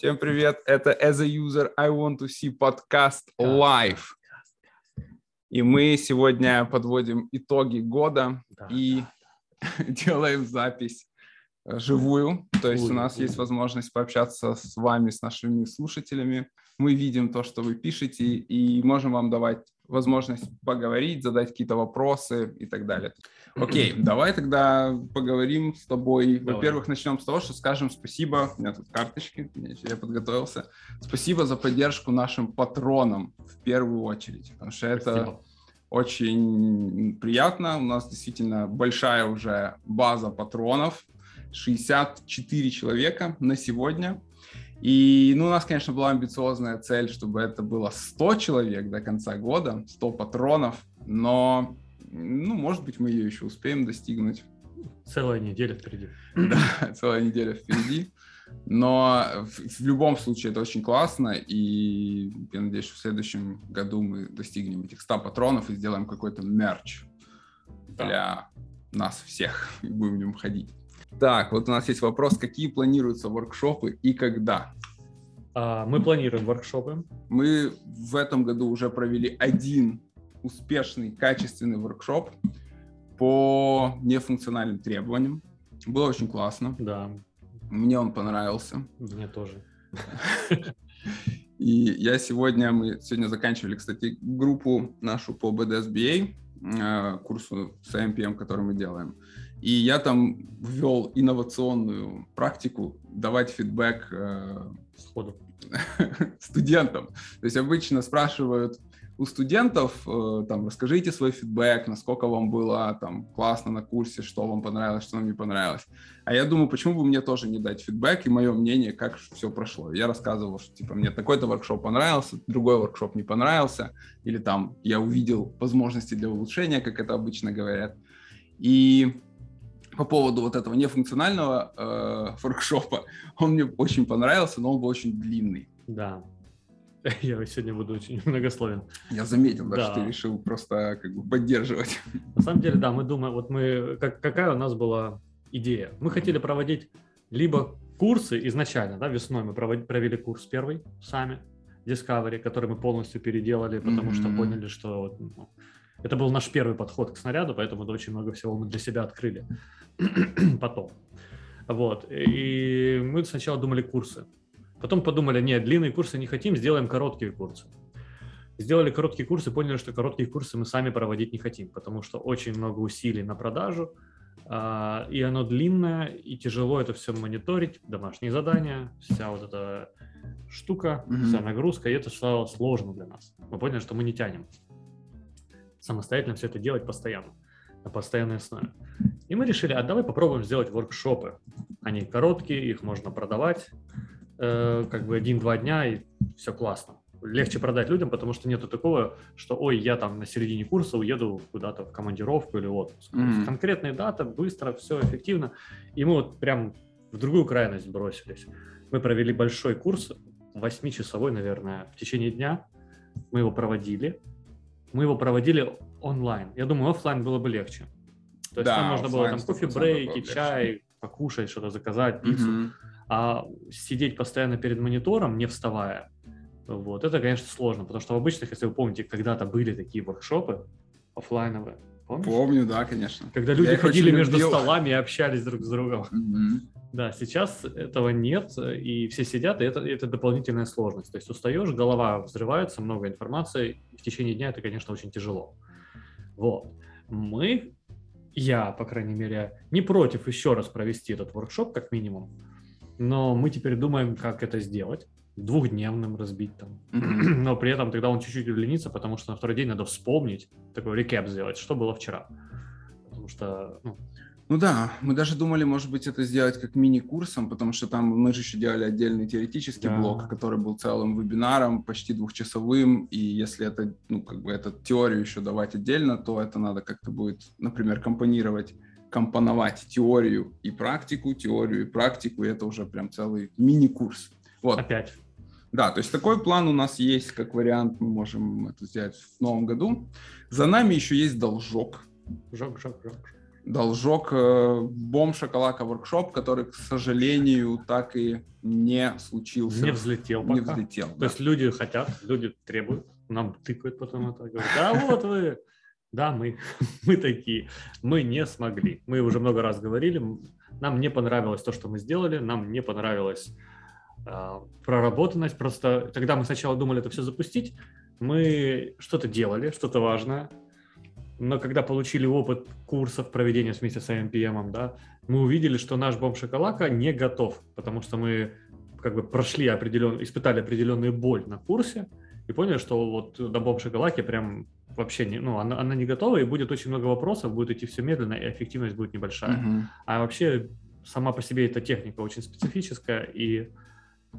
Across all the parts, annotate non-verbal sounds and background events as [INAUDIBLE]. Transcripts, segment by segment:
Всем привет, это As a User I Want to See подкаст live. И мы сегодня подводим итоги года Да, и [LAUGHS] делаем запись э, живую. То есть у нас есть возможность пообщаться с вами, с нашими слушателями. Мы видим то, что вы пишете, и можем вам давать возможность поговорить, задать какие-то вопросы и так далее. Окей, [CLEARS THROAT] давай тогда поговорим с тобой. Во-первых, начнем с того, что скажем спасибо. У меня тут карточки, я я подготовился. Спасибо за поддержку нашим патронам в первую очередь, потому что это Спасибо. очень приятно. У нас действительно большая уже база патронов. 64 человека на сегодня. И, ну, у нас, конечно, была амбициозная цель, чтобы это было 100 человек до конца года, 100 патронов, но, ну, может быть, мы ее еще успеем достигнуть. Целая неделя впереди. Да, [LAUGHS] целая неделя впереди. Но в, в любом случае это очень классно, и я надеюсь, что в следующем году мы достигнем этих 100 патронов и сделаем какой-то мерч для нас всех [LAUGHS] и будем в нем ходить. Так, вот у нас есть вопрос, какие планируются воркшопы и когда? А, мы планируем воркшопы. Мы в этом году уже провели один успешный, качественный воркшоп по нефункциональным требованиям. Было очень классно. Да, Мне он понравился. мне тоже. И я сегодня, мы сегодня заканчивали, кстати, группу нашу по BDSBA, э, курсу с AMPM, который мы делаем. И я там ввел инновационную практику давать фидбэк э, Сходу. [LAUGHS] студентам. То есть обычно спрашивают у студентов, э, там, расскажите свой фидбэк, насколько вам было там классно на курсе, что вам понравилось, что вам не понравилось. А я думаю, почему бы мне тоже не дать фидбэк и мое мнение, как все прошло. Я рассказывал, что типа мне такой-то воркшоп понравился, другой воркшоп не понравился, или там я увидел возможности для улучшения, как это обычно говорят. И по поводу вот этого нефункционального э, [LAUGHS] воркшопа, он мне очень понравился, но он был очень длинный. Да. [LAUGHS] Я сегодня буду очень [LAUGHS] многословен. Я заметил, да, Да. что ты решил просто как бы поддерживать. [LAUGHS] На самом деле, да, мы думаем, вот мы, как, какая у нас была идея? Мы хотели проводить либо курсы изначально, да, весной мы провод- провели курс первый сами, Discovery, который мы полностью переделали, потому что Мгм. поняли, что вот, ну, это был наш первый подход к снаряду, поэтому да, очень много всего мы для себя открыли [CLEARS THROAT] потом. Вот. И мы сначала думали курсы. Потом подумали, нет, длинные курсы не хотим, сделаем короткие курсы. Сделали короткие курсы, поняли, что короткие курсы мы сами проводить не хотим, потому что очень много усилий на продажу, а, и оно длинное, и тяжело это все мониторить, домашние задания, вся вот эта штука, Мгм. вся нагрузка, и это стало сложно для нас. Мы поняли, что мы не тянем самостоятельно все это делать постоянно, на постоянной основе. И мы решили, а давай попробуем сделать воркшопы. Они короткие, их можно продавать, э, как бы один-два дня, и все классно. Легче продать людям, потому что нету такого, что, ой, я там на середине курса уеду куда-то в командировку или отпуск. Мгм. Конкретная дата, быстро, все эффективно. И мы вот прям в другую крайность бросились. Мы провели большой курс, восьмичасовой, наверное, в течение дня. Мы его проводили. Мы его проводили онлайн. Я думаю, оффлайн было бы легче. То есть Да, там можно было там 100% кофе-брейки, чай, покушать, что-то заказать, пиццу. Мгм. А сидеть постоянно перед монитором, не вставая, вот, это, конечно, сложно, потому что в обычных, если вы помните, когда-то были такие воркшопы оффлайновые, помнишь? Помню, да, конечно. Когда Я люди их ходили между любил. столами и общались друг с другом. Мгм. Да, сейчас этого нет, и все сидят, и это, это дополнительная сложность. То есть устаешь, голова взрывается, много информации, в течение дня это, конечно, очень тяжело. Вот. Мы, я, по крайней мере, не против еще раз провести этот воркшоп, как минимум, но мы теперь думаем, как это сделать. Двухдневным разбить там. [CLEARS THROAT] Но при этом тогда он чуть-чуть удлинится, потому что на второй день надо вспомнить, такой рекап сделать, что было вчера. Потому что, ну, Ну да, мы даже думали, может быть, это сделать как мини-курсом, потому что там мы же еще делали отдельный теоретический Да. блок, который был целым вебинаром, почти двухчасовым, и если это, ну, как бы, эту теорию еще давать отдельно, то это надо как-то будет, например, компонировать, компоновать теорию и практику, теорию и практику, и это уже прям целый мини-курс. Вот, опять Да, то есть такой план у нас есть, как вариант, мы можем это сделать в новом году. За нами еще есть должок. жок, жок, жок. должок э, бомб шоколака воркшоп, который, к сожалению, так и не случился. Не взлетел пока. Не взлетел. То да. есть люди хотят, люди требуют, нам тыкают потом это, говорят, а вот вы, да, мы, [LAUGHS] мы такие, мы не смогли. Мы уже много раз говорили, нам не понравилось то, что мы сделали, нам не понравилась э, проработанность. Просто когда мы сначала думали это все запустить, мы что-то делали, что-то важное, но когда получили опыт курсов проведения вместе с IMPM, да, мы увидели, что наш бомб шоколака не готов, потому что мы как бы прошли определенную, испытали определенную боль на курсе и поняли, что вот на бомб шоколадке прям вообще не, ну, она, она не готова, и будет очень много вопросов, будет идти все медленно, и эффективность будет небольшая. Uh-huh. А вообще сама по себе эта техника очень специфическая, и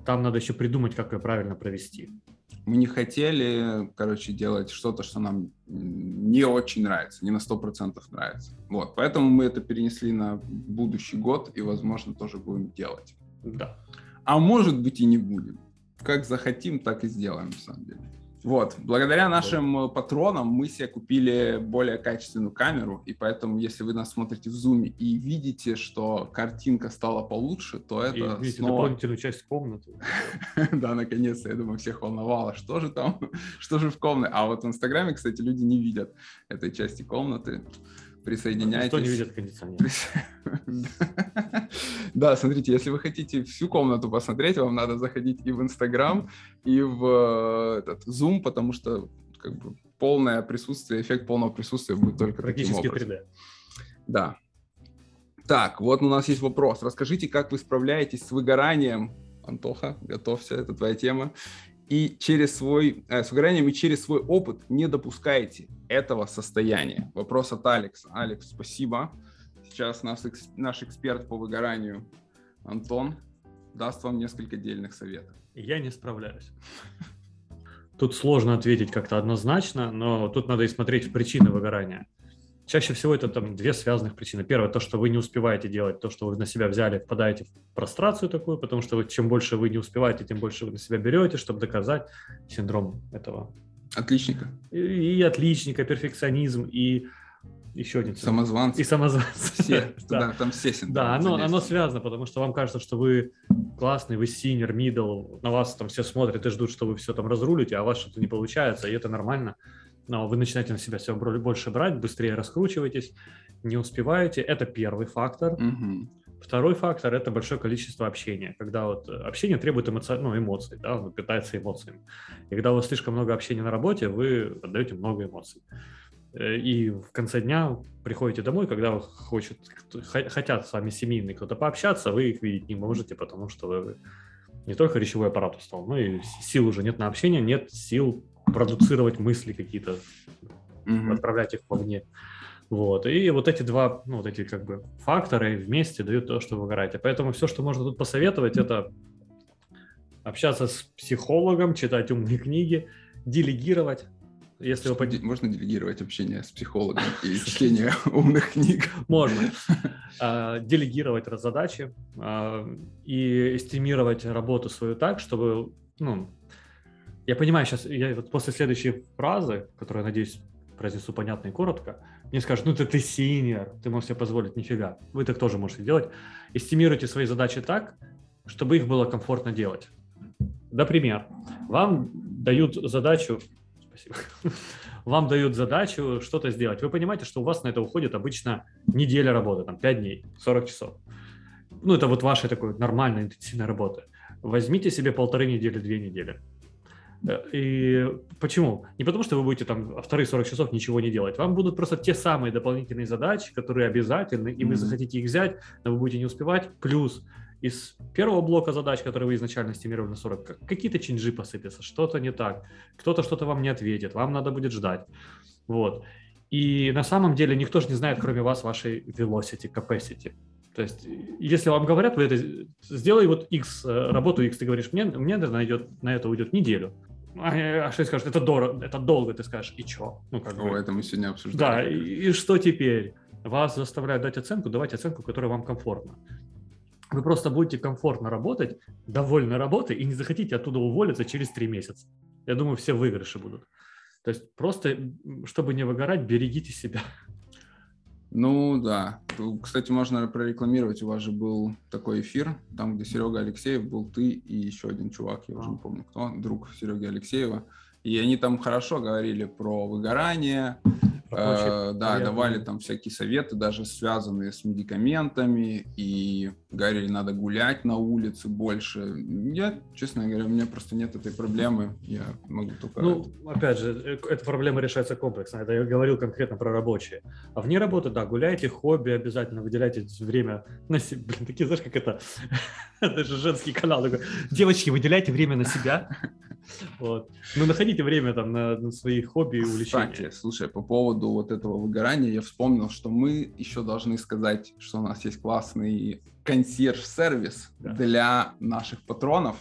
там надо еще придумать, как ее правильно провести мы не хотели, короче, делать что-то, что нам не очень нравится, не на 100% нравится. Вот, поэтому мы это перенесли на будущий год и, возможно, тоже будем делать. Да. А может быть и не будем. Как захотим, так и сделаем, на самом деле. Вот, благодаря нашим. Э, патронам мы себе купили более качественную камеру, и поэтому, если вы нас смотрите в зуме и видите, что картинка стала получше, то это и видите снова... дополнительную часть комнаты. [LAUGHS] да, наконец-то, я думаю, всех волновало, что же там, [LAUGHS] что же в комнате. А вот в Инстаграме, кстати, люди не видят этой части комнаты присоединяйтесь. Никто не видит кондиционер. [LAUGHS] Да, смотрите, если вы хотите всю комнату посмотреть, вам надо заходить и в Инстаграм, и в э, этот Zoom, потому что как бы полное присутствие, эффект полного присутствия будет только Практически 3D. Да. Так, вот у нас есть вопрос. Расскажите, как вы справляетесь с выгоранием Антоха, готовься, это твоя тема и через свой, э, с выгоранием и через свой опыт не допускаете этого состояния. Вопрос от Алекса. Алекс, спасибо. Сейчас наш, наш эксперт по выгоранию Антон даст вам несколько дельных советов. Я не справляюсь. Тут сложно ответить как-то однозначно, но тут надо и смотреть в причины выгорания. Чаще всего это там две связанных причины. Первое, то, что вы не успеваете делать то, что вы на себя взяли, впадаете в прострацию такую, потому что вы, чем больше вы не успеваете, тем больше вы на себя берете, чтобы доказать синдром этого. Отличника. И, и отличника, перфекционизм, и еще один. Самозванцы. И самозванцы. Все, [LAUGHS] да. там все синдромы. Да, оно, оно связано, потому что вам кажется, что вы классный, вы senior, middle, на вас там все смотрят и ждут, что вы все там разрулите, а у вас что-то не получается, и это нормально но вы начинаете на себя все больше брать, быстрее раскручиваетесь, не успеваете. Это первый фактор. Угу. Второй фактор – это большое количество общения. Когда вот общение требует эмоци... ну, эмоций, да, он питается эмоциями. И когда у вас слишком много общения на работе, вы отдаете много эмоций. Э, и в конце дня приходите домой, когда хочет, хотят с вами семейный кто-то пообщаться, вы их видеть не можете, потому что вы не только речевой аппарат устал, но и сил уже нет на общение, нет сил продуцировать мысли какие-то, mm-hmm. отправлять их вовне. Вот. И вот эти два, ну, вот эти как бы факторы вместе дают то, что вы выгораете. Поэтому все, что можно тут посоветовать, это общаться с психологом, читать умные книги, делегировать. Если вы... Можно делегировать общение с психологом и [LAUGHS] чтение умных книг? Можно. [LAUGHS] А, делегировать задачи а, и эстимировать работу свою так, чтобы ну, я понимаю сейчас, я вот после следующей фразы, которую, надеюсь, произнесу понятно и коротко, мне скажут, ну ты, ты синер, ты можешь себе позволить, нифига. Вы так тоже можете делать. Эстимируйте свои задачи так, чтобы их было комфортно делать. Например, вам дают задачу, спасибо, [LAUGHS] вам дают задачу что-то сделать. Вы понимаете, что у вас на это уходит обычно неделя работы, там 5 дней, 40 часов. Ну, это вот ваша такой нормальная интенсивная работа. Возьмите себе полторы недели, две недели и почему? Не потому, что вы будете там вторые 40 часов ничего не делать. Вам будут просто те самые дополнительные задачи, которые обязательны, и вы захотите их взять, но вы будете не успевать. Плюс из первого блока задач, которые вы изначально стимировали на 40, какие-то чинжи посыпятся, что-то не так, кто-то что-то вам не ответит, вам надо будет ждать. Вот. И на самом деле никто же не знает, кроме вас, вашей velocity, capacity. То есть, если вам говорят, вы это сделай вот X, э, работу X, ты говоришь, мне, мне наверное, идет, на это уйдет неделю. А, а что скажешь, это дорого, это долго, ты скажешь, и что? Ну, как О, бы. это мы сегодня обсуждали. Да, и, и что теперь? Вас заставляют дать оценку, давайте оценку, которая вам комфортна. Вы просто будете комфортно работать, довольны работой, и не захотите оттуда уволиться через три месяца. Я думаю, все выигрыши будут. То есть просто, чтобы не выгорать, берегите себя. Ну да. Кстати, можно прорекламировать. У вас же был такой эфир, там, где Серега Алексеев был, ты и еще один чувак, я уже не помню кто, друг Сереги Алексеева. И они там хорошо говорили про выгорание, Э, да, давали там всякие советы, даже связанные с медикаментами, и говорили, надо гулять на улице больше. Я, честно говоря, у меня просто нет этой проблемы, я могу только... Ну, опять же, э, эта проблема решается комплексно, это я говорил конкретно про рабочие. А вне работы, да, гуляйте, хобби обязательно, выделяйте время на себя. Блин, такие, знаешь, как это, [LAUGHS] это же женский канал, такой, девочки, выделяйте время на себя, вот. Ну, находите время там на, на свои хобби и увлечения. Кстати, слушай, по поводу вот этого выгорания я вспомнил, что мы еще должны сказать, что у нас есть классный консьерж-сервис да. для наших патронов,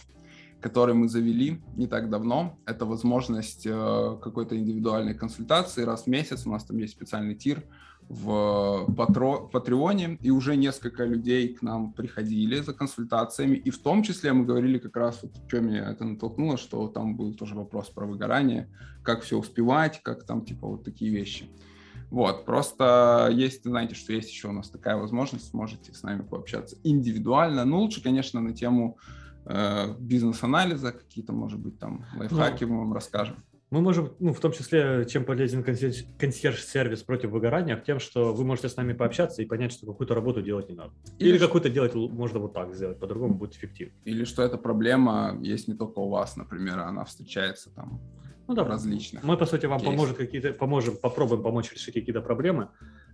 который мы завели не так давно. Это возможность э, какой-то индивидуальной консультации раз в месяц. У нас там есть специальный тир – в Патро, Патреоне, и уже несколько людей к нам приходили за консультациями, и в том числе мы говорили как раз, вот, что меня это натолкнуло, что там был тоже вопрос про выгорание, как все успевать, как там, типа, вот такие вещи. Вот, просто есть, знаете, что есть еще у нас такая возможность, можете с нами пообщаться индивидуально. Ну, лучше, конечно, на тему э, бизнес-анализа, какие-то, может быть, там лайфхаки ну, мы вам расскажем. Мы можем, ну, в том числе, чем полезен консьерж-сервис против выгорания, тем, что вы можете с нами пообщаться и понять, что какую-то работу делать не надо. Или, Или какую-то делать можно вот так сделать, по-другому будет эффективно. Или что эта проблема есть не только у вас, например, она встречается там ну, да. различных. Мы, по сути, вам поможет какие-то, поможем, попробуем помочь решить какие-то проблемы,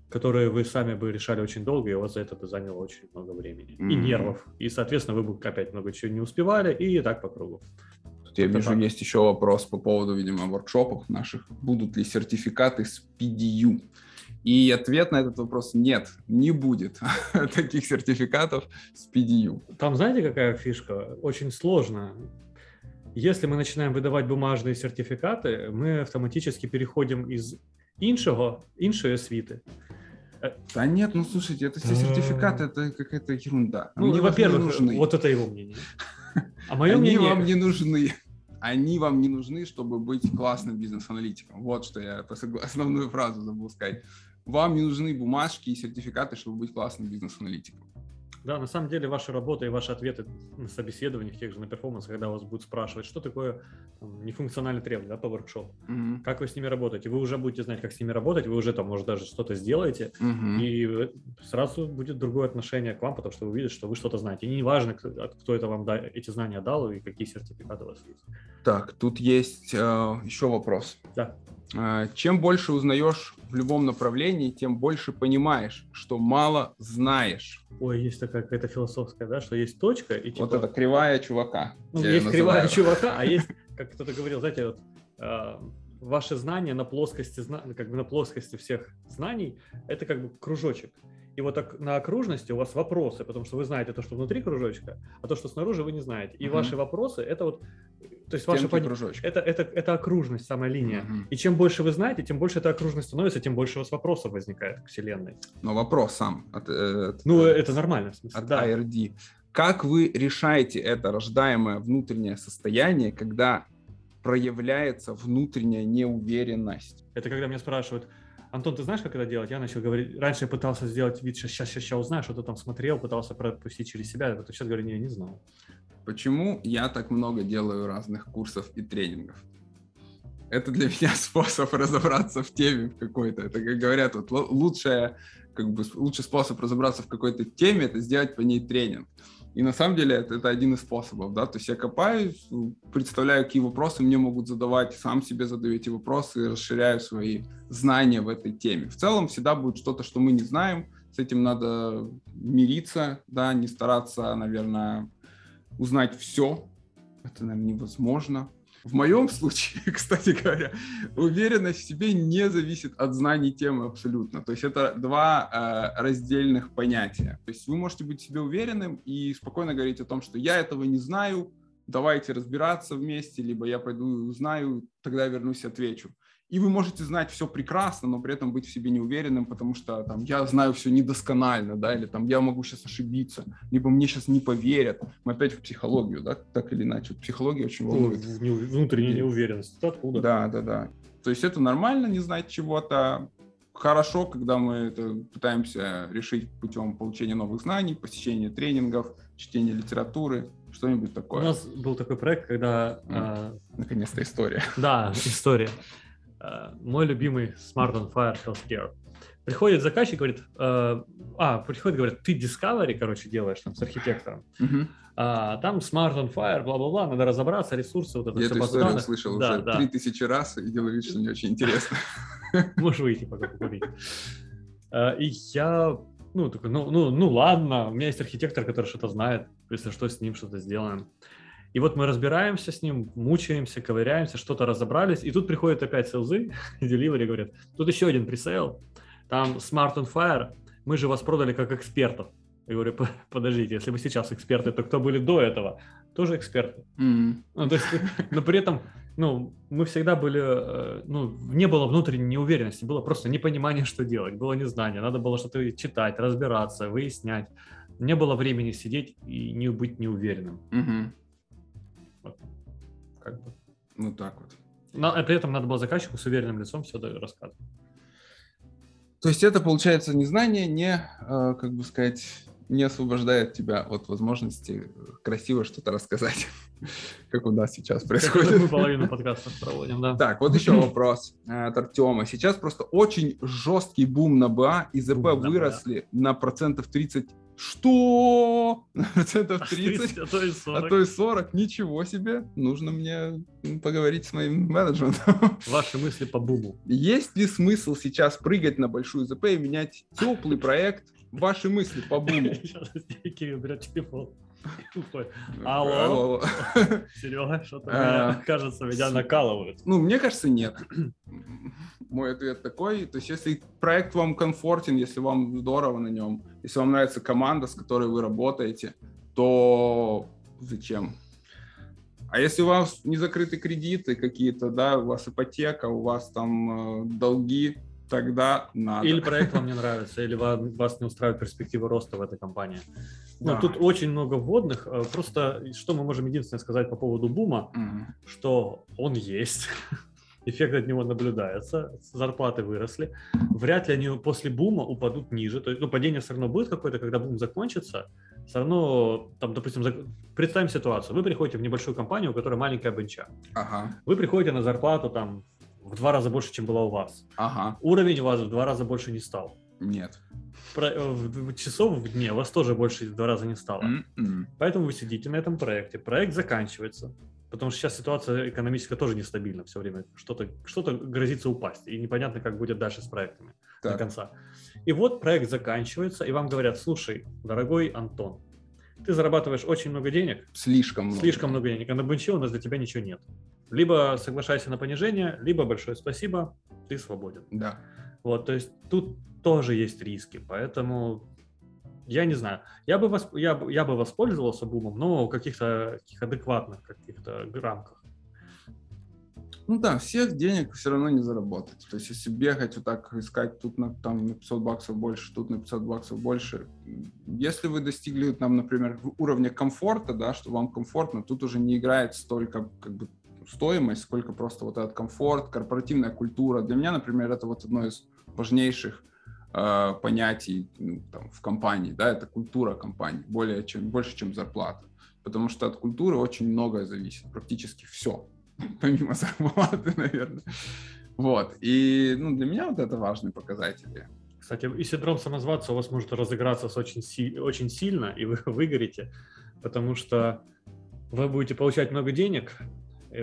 которые вы сами бы решали очень долго, и у вас за это бы заняло очень много времени mm-hmm. и нервов. И, соответственно, вы бы опять много чего не успевали, и так по кругу. Я вижу, так. есть еще вопрос по поводу, видимо, воркшопов наших. Будут ли сертификаты с PDU? И ответ на этот вопрос нет, не будет [LAUGHS] таких сертификатов с PDU. Там знаете, какая фишка? Очень сложно. Если мы начинаем выдавать бумажные сертификаты, мы автоматически переходим из іншого, іншої освіти. Да нет, ну слушайте, это все сертификаты, это какая-то ерунда. Ну, во-первых, вот это его мнение. [LAUGHS] А мое Они мнение... вам не нужны они вам не нужны, чтобы быть классным бизнес-аналитиком. Вот что я [LAUGHS] основную фразу забыл сказать. Вам не нужны бумажки и сертификаты, чтобы быть классным бизнес-аналитиком. Да, на самом деле ваша работа и ваши ответы на собеседованиях, тех же на перформанс, когда вас будут спрашивать, что такое там, нефункциональный требования да, по воркшопу, mm-hmm. как вы с ними работаете, вы уже будете знать, как с ними работать, вы уже там, может, даже что-то сделаете, mm-hmm. и сразу будет другое отношение к вам, потому что вы увидите, что вы что-то знаете. И не важно, кто, кто это вам да, эти знания дал и какие сертификаты у вас есть. Так, тут есть э, еще вопрос. Да. Э, чем больше узнаешь в любом направлении, тем больше понимаешь, что мало знаешь. Ой, есть такая какая-то философская, да, что есть точка и типа... Вот это кривая чувака. Ну, есть кривая чувака, а есть, [LAUGHS] как кто-то говорил, знаете, вот э, ваши знания на плоскости, как бы на плоскости всех знаний, это как бы кружочек. И вот так на окружности у вас вопросы, потому что вы знаете то, что внутри кружочка, а то, что снаружи, вы не знаете. И uh-huh. ваши вопросы это вот, то есть ваша пон... это, это, это окружность, самая линия. Uh-huh. И чем больше вы знаете, тем больше эта окружность становится, тем больше у вас вопросов возникает к Вселенной. Но вопрос сам. От, э, от, ну, это нормально. В смысле, от да. IRD. Как вы решаете это рождаемое внутреннее состояние, когда проявляется внутренняя неуверенность? Это когда меня спрашивают, Антон, ты знаешь, как это делать? Я начал говорить, раньше я пытался сделать вид, что сейчас, сейчас, сейчас узнаю, что-то там смотрел, пытался пропустить через себя, а сейчас говорю, не, не знал. Почему я так много делаю разных курсов и тренингов? Это для [LAUGHS] меня способ разобраться в теме какой-то. Это, как говорят, вот лучшая, как бы, лучший способ разобраться в какой-то теме – это сделать по ней тренинг. И на самом деле это, это один из способов, да, то есть я копаюсь, представляю, какие вопросы мне могут задавать, сам себе задаю эти вопросы, расширяю свои знания в этой теме. В целом всегда будет что-то, что мы не знаем, с этим надо мириться, да, не стараться, наверное, узнать все, это, наверное, невозможно, в моем [LAUGHS] случае, кстати говоря, уверенность в себе не зависит от знаний темы абсолютно. То есть это два э, раздельных понятия. То есть вы можете быть себе уверенным и спокойно говорить о том, что я этого не знаю, давайте разбираться вместе, либо я пойду и узнаю, тогда вернусь и отвечу. И вы можете знать все прекрасно, но при этом быть в себе неуверенным, потому что там я знаю все недосконально, да, или там я могу сейчас ошибиться, либо мне сейчас не поверят. Мы опять в психологию, да, так или иначе. Психология очень ну, волнует. Внутренняя неуверенность. Откуда? Да, да, да. То есть это нормально не знать чего-то. хорошо, когда мы это пытаемся решить путем получения новых знаний, посещения тренингов, чтения литературы, что-нибудь такое. У нас был такой проект, когда... Mm. Наконец-то история. Да, история. Мой любимый Smart on Fire Healthcare. Приходит заказчик, говорит, э, а, приходит, говорит, ты Discovery, короче, делаешь там с архитектором, uh-huh. а, там Smart on Fire, бла-бла-бла, надо разобраться, ресурсы, вот это Я все эту историю данных. слышал да, уже да. 3000 раз и делаю вид, что мне очень интересно. [LAUGHS] Можешь выйти пока покурить. А, и я, ну, такой, ну, ну, ну ладно, у меня есть архитектор, который что-то знает, если что, с ним что-то сделаем. И вот мы разбираемся с ним, мучаемся, ковыряемся, что-то разобрались, и тут приходят опять селзы, [LAUGHS] деливери говорят, тут еще один пресейл, там Smart on Fire, мы же вас продали как экспертов. Я говорю, подождите, если вы сейчас эксперты, то кто были до этого? Тоже эксперты. Mm-hmm. Ну, то есть, но при этом, ну, мы всегда были, э, ну, не было внутренней неуверенности, было просто непонимание, что делать, было незнание, надо было что-то читать, разбираться, выяснять. Не было времени сидеть и не быть неуверенным. Mm-hmm. Как бы. Ну так вот. Но при этом надо было заказчику с уверенным лицом все рассказывать. То есть это, получается, незнание не, э, как бы сказать, не освобождает тебя от возможности красиво что-то рассказать, [LAUGHS] как у нас сейчас происходит. Мы половину подкастов проводим, да. Так, вот еще вопрос от Артема. Сейчас просто очень жесткий бум на БА, и ЗП выросли на процентов 30 что? [LAUGHS] Процентов 30, а то, и 40. а то и 40. Ничего себе. Нужно мне поговорить с моим менеджментом. [LAUGHS] Ваши мысли по буму. Есть ли смысл сейчас прыгать на большую ЗП и менять теплый проект? Ваши мысли по буму. [LAUGHS] Сейчас Кирилл берет телефон. Алло. Алло. [LAUGHS] Серега, что-то, а, кажется, меня накалывают. Ну, мне кажется, нет [CLEARS THROAT] мой ответ такой. То есть, если проект вам комфортен, если вам здорово на нем, если вам нравится команда, с которой вы работаете, то зачем? А если у вас не закрыты кредиты какие-то, да, у вас ипотека, у вас там э, долги, тогда надо. Или проект вам не нравится, или вас не устраивает перспектива роста в этой компании. Ну, да. тут очень много вводных. Э, просто что мы можем единственное сказать по поводу бума, mm что он есть [LAUGHS] эффект от него наблюдается, зарплаты выросли, вряд ли они после бума упадут ниже, то есть, ну, падение все равно будет какое-то, когда бум закончится, все равно, там, допустим, представим ситуацию, вы приходите в небольшую компанию, у которой маленькая бенча, ага. вы приходите на зарплату там в два раза больше, чем была у вас, ага. уровень у вас в два раза больше не стал. Нет. Про, э, в, часов в дне у вас тоже больше в два раза не стало. Mm-mm. Поэтому вы сидите на этом проекте. Проект заканчивается. Потому что сейчас ситуация экономическая тоже нестабильна все время. Что-то что грозится упасть. И непонятно, как будет дальше с проектами так. до конца. И вот проект заканчивается, и вам говорят, слушай, дорогой Антон, ты зарабатываешь очень много денег. Слишком много. Слишком много денег. А на бенче у нас для тебя ничего нет. Либо соглашайся на понижение, либо большое спасибо, ты свободен. Да. Вот, то есть тут тоже есть риски, поэтому я не знаю. Я бы, восп... я, я бы воспользовался бумом, но в каких-то таких адекватных каких-то рамках. Ну да, всех денег все равно не заработать. То есть если бегать вот так, искать тут на, там, на 500 баксов больше, тут на 500 баксов больше. Если вы достигли там, например, уровня комфорта, да, что вам комфортно, тут уже не играет столько как бы стоимость, сколько просто вот этот комфорт, корпоративная культура. Для меня, например, это вот одно из важнейших э, понятий ну, там, в компании, да, это культура компании, более чем, больше, чем зарплата. Потому что от культуры очень многое зависит, практически все, [LAUGHS] помимо зарплаты, [LAUGHS] наверное. Вот, и ну, для меня вот это важные показатели. Кстати, и синдром самозванца у вас может разыграться очень, си- очень сильно, и вы [LAUGHS] выгорите, потому что вы будете получать много денег,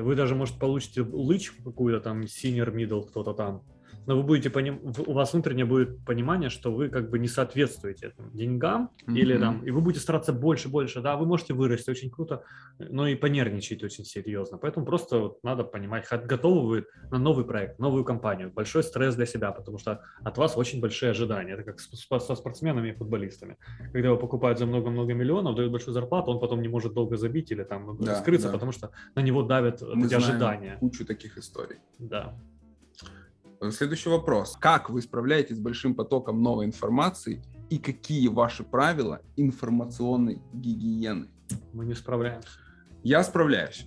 вы даже, может, получите лыч какую-то там, senior, middle, кто-то там, но вы будете поним... у вас внутреннее будет понимание, что вы как бы не соответствуете этим деньгам, mm-hmm. или там, и вы будете стараться больше, больше, да, вы можете вырасти очень круто, но и понервничать очень серьезно. Поэтому просто вот надо понимать, готовы вы на новый проект, новую компанию, большой стресс для себя, потому что от вас очень большие ожидания. Это как со спортсменами и футболистами. Когда его покупают за много-много миллионов, дают большую зарплату, он потом не может долго забить или там да, скрыться, да. потому что на него давят Мы эти ожидания. кучу таких историй. Да. Следующий вопрос. Как вы справляетесь с большим потоком новой информации и какие ваши правила информационной гигиены? Мы не справляемся. Я справляюсь.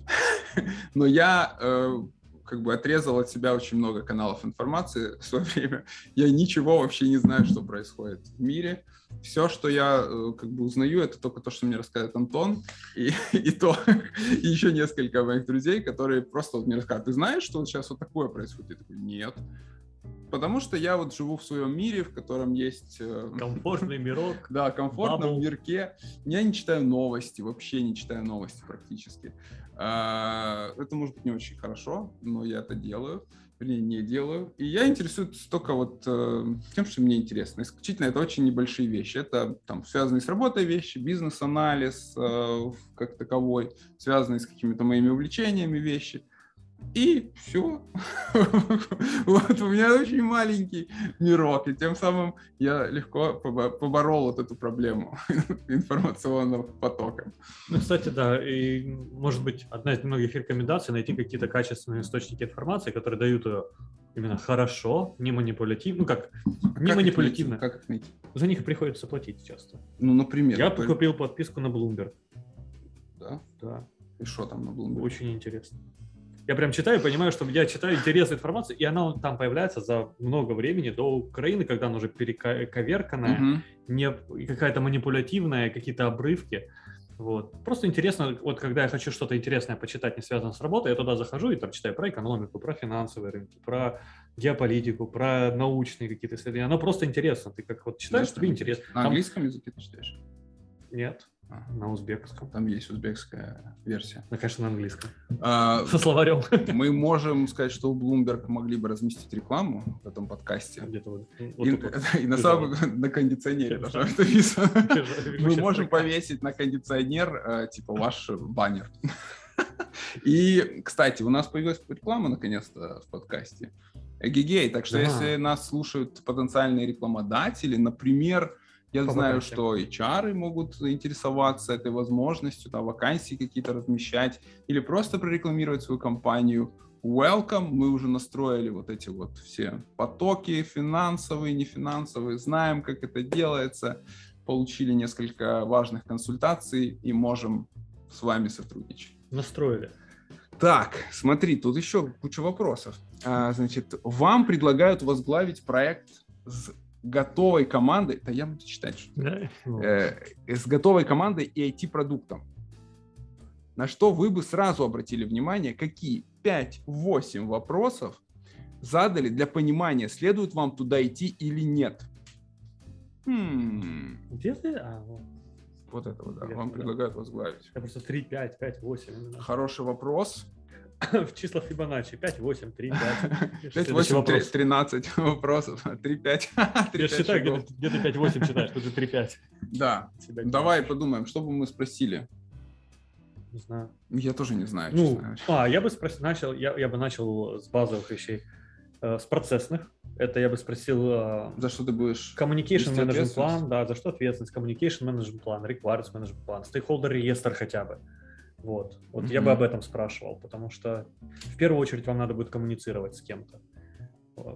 [LAUGHS] Но я э, как бы отрезал от себя очень много каналов информации в свое [LAUGHS] время. Я ничего вообще не знаю, что происходит в мире. Все, что я э, как бы узнаю, это только то, что мне рассказывает Антон, и, [LAUGHS] и то, [LAUGHS] и еще несколько моих друзей, которые просто вот мне рассказывают, ты знаешь, что вот сейчас вот такое происходит? Я такой, нет. Потому что я вот живу в своем мире, в котором есть... Э, комфортный мирок. Да, комфортном мирке. Я не читаю новости, вообще не читаю новости практически. А, это может быть не очень хорошо, но я это делаю вернее, не делаю. И я интересуюсь только вот э, тем, что мне интересно. Исключительно это очень небольшие вещи. Это там связанные с работой вещи, бизнес-анализ э, как таковой, связанные с какими-то моими увлечениями вещи. И все. [LAUGHS] вот у меня очень маленький мирок, и тем самым я легко поборол вот эту проблему [LAUGHS] информационного потока. Ну, кстати, да, и может быть одна из многих рекомендаций найти какие-то качественные источники информации, которые дают ее именно хорошо, не манипулятивно, ну как, а не как манипулятивно. Их найти? Как их найти? За них приходится платить часто. Ну, например. Я купил подписку на Bloomberg. Да? Да. И что там на Bloomberg? Очень интересно. Я прям читаю, понимаю, что я читаю интересную информацию, и она там появляется за много времени до Украины, когда она уже перековерканная, угу. не какая-то манипулятивная, какие-то обрывки. Вот. Просто интересно, вот когда я хочу что-то интересное почитать, не связанное с работой, я туда захожу и там читаю про экономику, про финансовые рынки, про геополитику, про научные какие-то исследования. Оно просто интересно. Ты как вот читаешь, да, тебе интересно. На английском языке ты читаешь? Нет. На узбекском. Там есть узбекская версия. Ну, конечно, на английском. А, Со словарем. Мы можем сказать, что у Bloomberg могли бы разместить рекламу в этом подкасте. Где-то вот, вот и, вот, [LAUGHS] и на самом на кондиционере написано. [LAUGHS] [LAUGHS] Мы можем повесить на кондиционер э, типа ваш баннер. И, кстати, у нас появилась реклама наконец-то в подкасте. Эгегей, так что если нас слушают потенциальные рекламодатели, например, я По знаю, вакансиям. что HR могут заинтересоваться этой возможностью, там, вакансии какие-то размещать или просто прорекламировать свою компанию. Welcome, мы уже настроили вот эти вот все потоки финансовые, нефинансовые, знаем, как это делается, получили несколько важных консультаций и можем с вами сотрудничать. Настроили. Так, смотри, тут еще куча вопросов. А, значит, вам предлагают возглавить проект с готовой командой, да я буду читать, что э, с готовой командой и IT-продуктом. На что вы бы сразу обратили внимание, какие 5-8 вопросов задали для понимания, следует вам туда идти или нет. Хм. Где ты? А, вот. вот этого, да. Вам предлагают возглавить. Это просто 3, 5, 5, 8. Хороший вопрос. [LAUGHS] в числах Фибоначчи. 5, 8, 3, 5. 5, 8, 3, 13 вопросов. 3, 5. [LAUGHS] Я считаю, где ты 5, 8 читаешь, тут же 3, 5. Да. [LAUGHS] Давай подумаем, что бы мы спросили. Не знаю. Я тоже не знаю. Ну, а, я бы спросил, начал, я, я бы начал с базовых вещей. Э, с процессных. Это я бы спросил... Э, за что ты будешь? Communication management план, да, за что ответственность? Communication management план, requirements management план, stakeholder реестр хотя бы. Вот, вот mm-hmm. я бы об этом спрашивал, потому что в первую очередь вам надо будет коммуницировать с кем-то.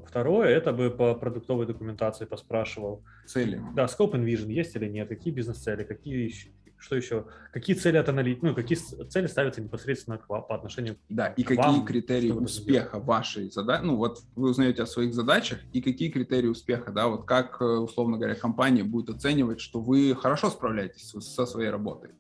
Второе, это бы по продуктовой документации поспрашивал. Цели. Да, scope and vision есть или нет, какие бизнес-цели, какие что еще, какие цели от аналит, ну, какие цели ставятся непосредственно к вам, по отношению да, и какие вам, критерии успеха вашей задачи, ну, вот вы узнаете о своих задачах, и какие критерии успеха, да, вот как, э, условно говоря, компания будет оценивать, что вы хорошо справляетесь со своей работой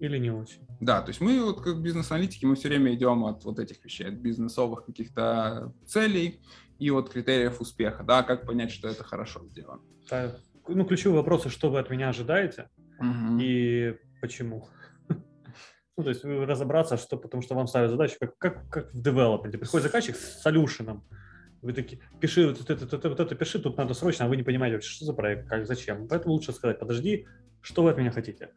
или не очень. Да, то есть мы вот как бизнес-аналитики, мы все время идем от вот этих вещей, от бизнесовых каких-то целей и вот критериев успеха, да, как понять, что это хорошо сделано. Да. Ну, ключевые вопросы, что вы от меня ожидаете угу. и почему. [LAUGHS] Ну, то есть разобраться, что, потому что вам ставят задачу, как, как, как в девелопменте. Приходит заказчик с солюшеном, вы такие, пиши вот это, вот это, вот это пиши, тут надо срочно, а вы не понимаете, что за проект, как, зачем. Поэтому лучше сказать, подожди, что вы от меня хотите.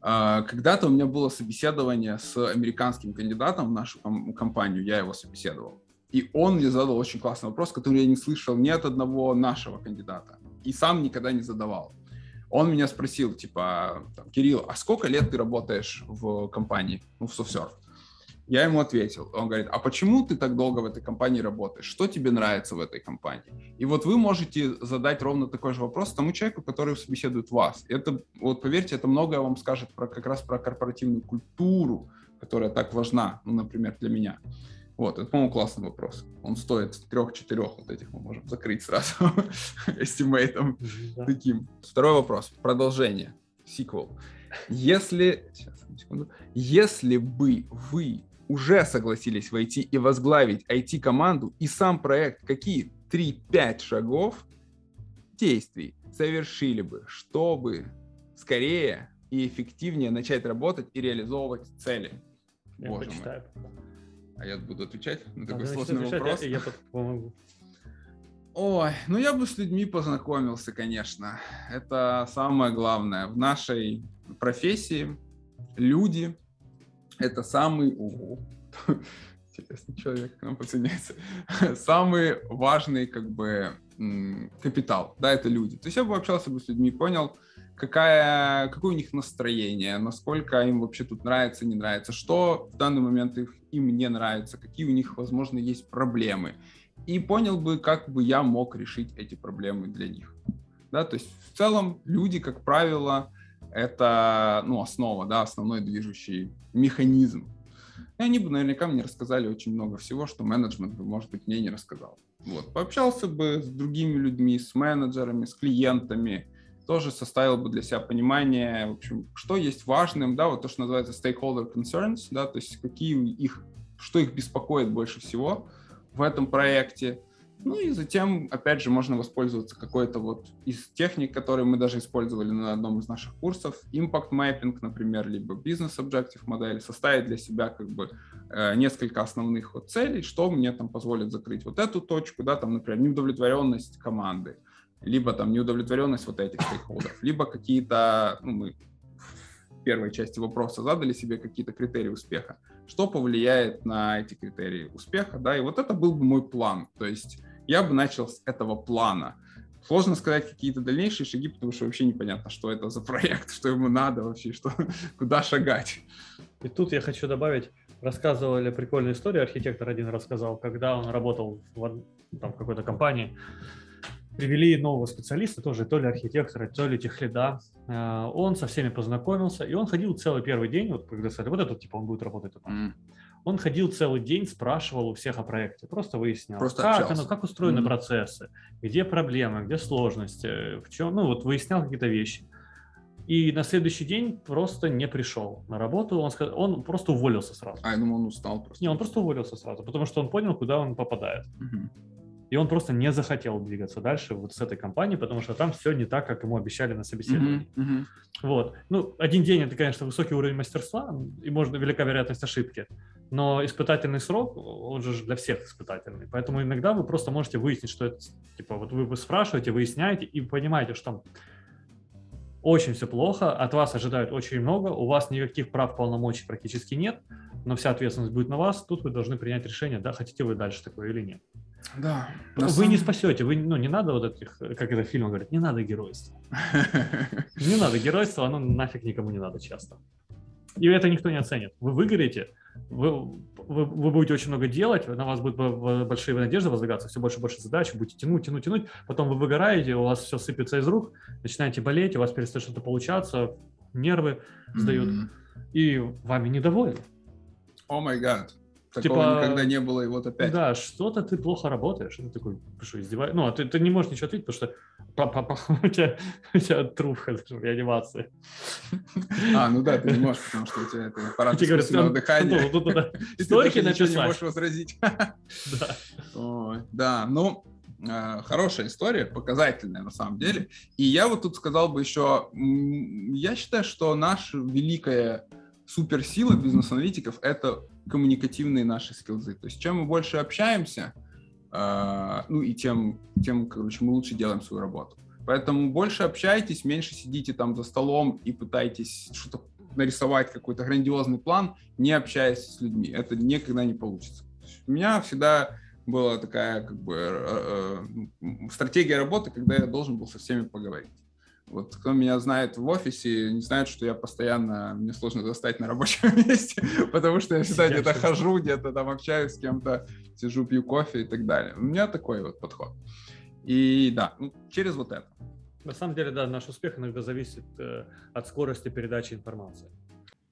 А, когда-то у меня было собеседование с американским кандидатом в нашу компанию, я его собеседовал. И он мне задал очень классный вопрос, который я не слышал ни от одного нашего кандидата. И сам никогда не задавал. Он меня спросил, типа, Кирилл, а сколько лет ты работаешь в компании, ну, в SoftServe? Я ему ответил. Он говорит, а почему ты так долго в этой компании работаешь? Что тебе нравится в этой компании? И вот вы можете задать ровно такой же вопрос тому человеку, который собеседует вас. Это, вот поверьте, это многое вам скажет про, как раз про корпоративную культуру, которая так важна, ну, например, для меня. Вот, это, по-моему, классный вопрос. Он стоит трех-четырех вот этих мы можем закрыть сразу [LAUGHS] эстимейтом да. таким. Второй вопрос. Продолжение. Сиквел. Если... Сейчас, секунду. Если бы вы уже согласились войти и возглавить IT-команду и сам проект, какие 3-5 шагов действий совершили бы, чтобы скорее и эффективнее начать работать и реализовывать цели? Я Боже почитаю. мой. А я буду отвечать на такой а, сложный вопрос. Я, я помогу. Ой, ну я бы с людьми познакомился, конечно. Это самое главное. В нашей профессии люди — это самый... [LAUGHS] Интересный человек к нам подсоединяется. [LAUGHS] Самый важный, как бы, капитал, да, это люди. То есть я бы общался бы с людьми, понял, какая, какое у них настроение, насколько им вообще тут нравится, не нравится, что в данный момент их, им не нравится, какие у них, возможно, есть проблемы. И понял бы, как бы я мог решить эти проблемы для них. Да, то есть в целом люди, как правило, это ну, основа, да, основной движущий механизм. И они бы наверняка мне рассказали очень много всего, что менеджмент бы, может быть, мне не рассказал. Вот. Пообщался бы с другими людьми, с менеджерами, с клиентами, тоже составил бы для себя понимание, в общем, что есть важным, да, вот то, что называется stakeholder concerns, да, то есть какие их, что их беспокоит больше всего в этом проекте. Ну и затем, опять же, можно воспользоваться какой-то вот из техник, которые мы даже использовали на одном из наших курсов, impact mapping, например, либо business objective модель, составить для себя как бы э, несколько основных вот целей, что мне там позволит закрыть вот эту точку, да, там, например, неудовлетворенность команды, либо там неудовлетворенность вот этих стейкхолдеров, либо какие-то, ну, мы в первой части вопроса задали себе какие-то критерии успеха, что повлияет на эти критерии успеха, да, и вот это был бы мой план, то есть я бы начал с этого плана. Сложно сказать какие-то дальнейшие шаги, потому что вообще непонятно, что это за [LAUGHS] проект, что ему надо вообще, что, куда шагать. И тут я хочу добавить, рассказывали прикольную историю, архитектор один рассказал, когда он работал в, там, в какой-то компании, привели нового специалиста, тоже то ли архитектора, то ли техлида. Э, он со всеми познакомился, и он ходил целый первый день, вот когда сказали, вот этот типа он будет работать. Mm. Он ходил целый день, спрашивал у всех о проекте, просто выяснял, просто как оно, как устроены mm. процессы, где проблемы, где сложности, в чем, ну вот выяснял какие-то вещи. И на следующий день просто не пришел на работу, он, сказал, он просто уволился сразу. А, я думал, он устал просто. Не, он просто уволился сразу, потому что он понял, куда он попадает. Mm-hmm. И он просто не захотел двигаться дальше вот с этой компанией, потому что там все не так, как ему обещали на собеседовании. Mm-hmm. Mm-hmm. Вот. Ну, один день это, конечно, высокий уровень мастерства, и можно велика вероятность ошибки. Но испытательный срок, он же для всех испытательный. Поэтому иногда вы просто можете выяснить, что это, типа, вот вы, спрашиваете, выясняете и понимаете, что очень все плохо, от вас ожидают очень много, у вас никаких прав полномочий практически нет, но вся ответственность будет на вас, тут вы должны принять решение, да, хотите вы дальше такое или нет. Да. Вы самом... не спасете, вы, ну, не надо вот этих, как это фильм говорит, не надо геройства. [LAUGHS] Не надо геройства, оно нафиг никому не надо часто. И это никто не оценит. Вы выгорите, вы, вы, вы будете очень много делать, на вас будут большие надежды возлагаться, все больше и больше задач, будете тянуть, тянуть, тянуть, потом вы выгораете, у вас все сыпется из рук, начинаете болеть, у вас перестает что-то получаться, нервы сдают, mm-hmm. и вами недовольны. О май гад. Такого типа, никогда не было, и вот опять. Да, что-то ты плохо работаешь. Ты такой, что, издеваешься? Ну, а ты, ты не можешь ничего ответить, потому что [LAUGHS] у тебя, у тебя трубка в реанимации. А, ну да, ты не можешь, потому что у тебя это аппарат искусственного дыхания. [LAUGHS] [LAUGHS] Историки написать. не можешь возразить. Да. Да, ну, э, хорошая история, показательная на самом деле. И я вот тут сказал бы еще, я считаю, что наша великая суперсила бизнес-аналитиков — это коммуникативные наши скиллзы. То есть чем мы больше общаемся, ну и тем, тем, короче, мы лучше делаем свою работу. Поэтому больше общайтесь, меньше сидите там за столом и пытайтесь что-то нарисовать, какой-то грандиозный план, не общаясь с людьми. Это никогда не получится. У меня всегда была такая как бы э, э, стратегия работы, когда я должен был со всеми поговорить. Вот кто меня знает в офисе, не знает, что я постоянно, мне сложно достать на рабочем [LAUGHS] месте, потому что я всегда где-то хожу, где-то там общаюсь с кем-то, сижу, пью кофе и так далее. У меня такой вот подход. И да, ну, через вот это. На самом деле, да, наш успех иногда зависит э, от скорости передачи информации.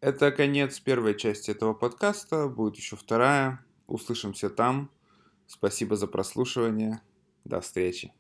Это конец первой части этого подкаста, будет еще вторая. Услышимся там. Спасибо за прослушивание. До встречи.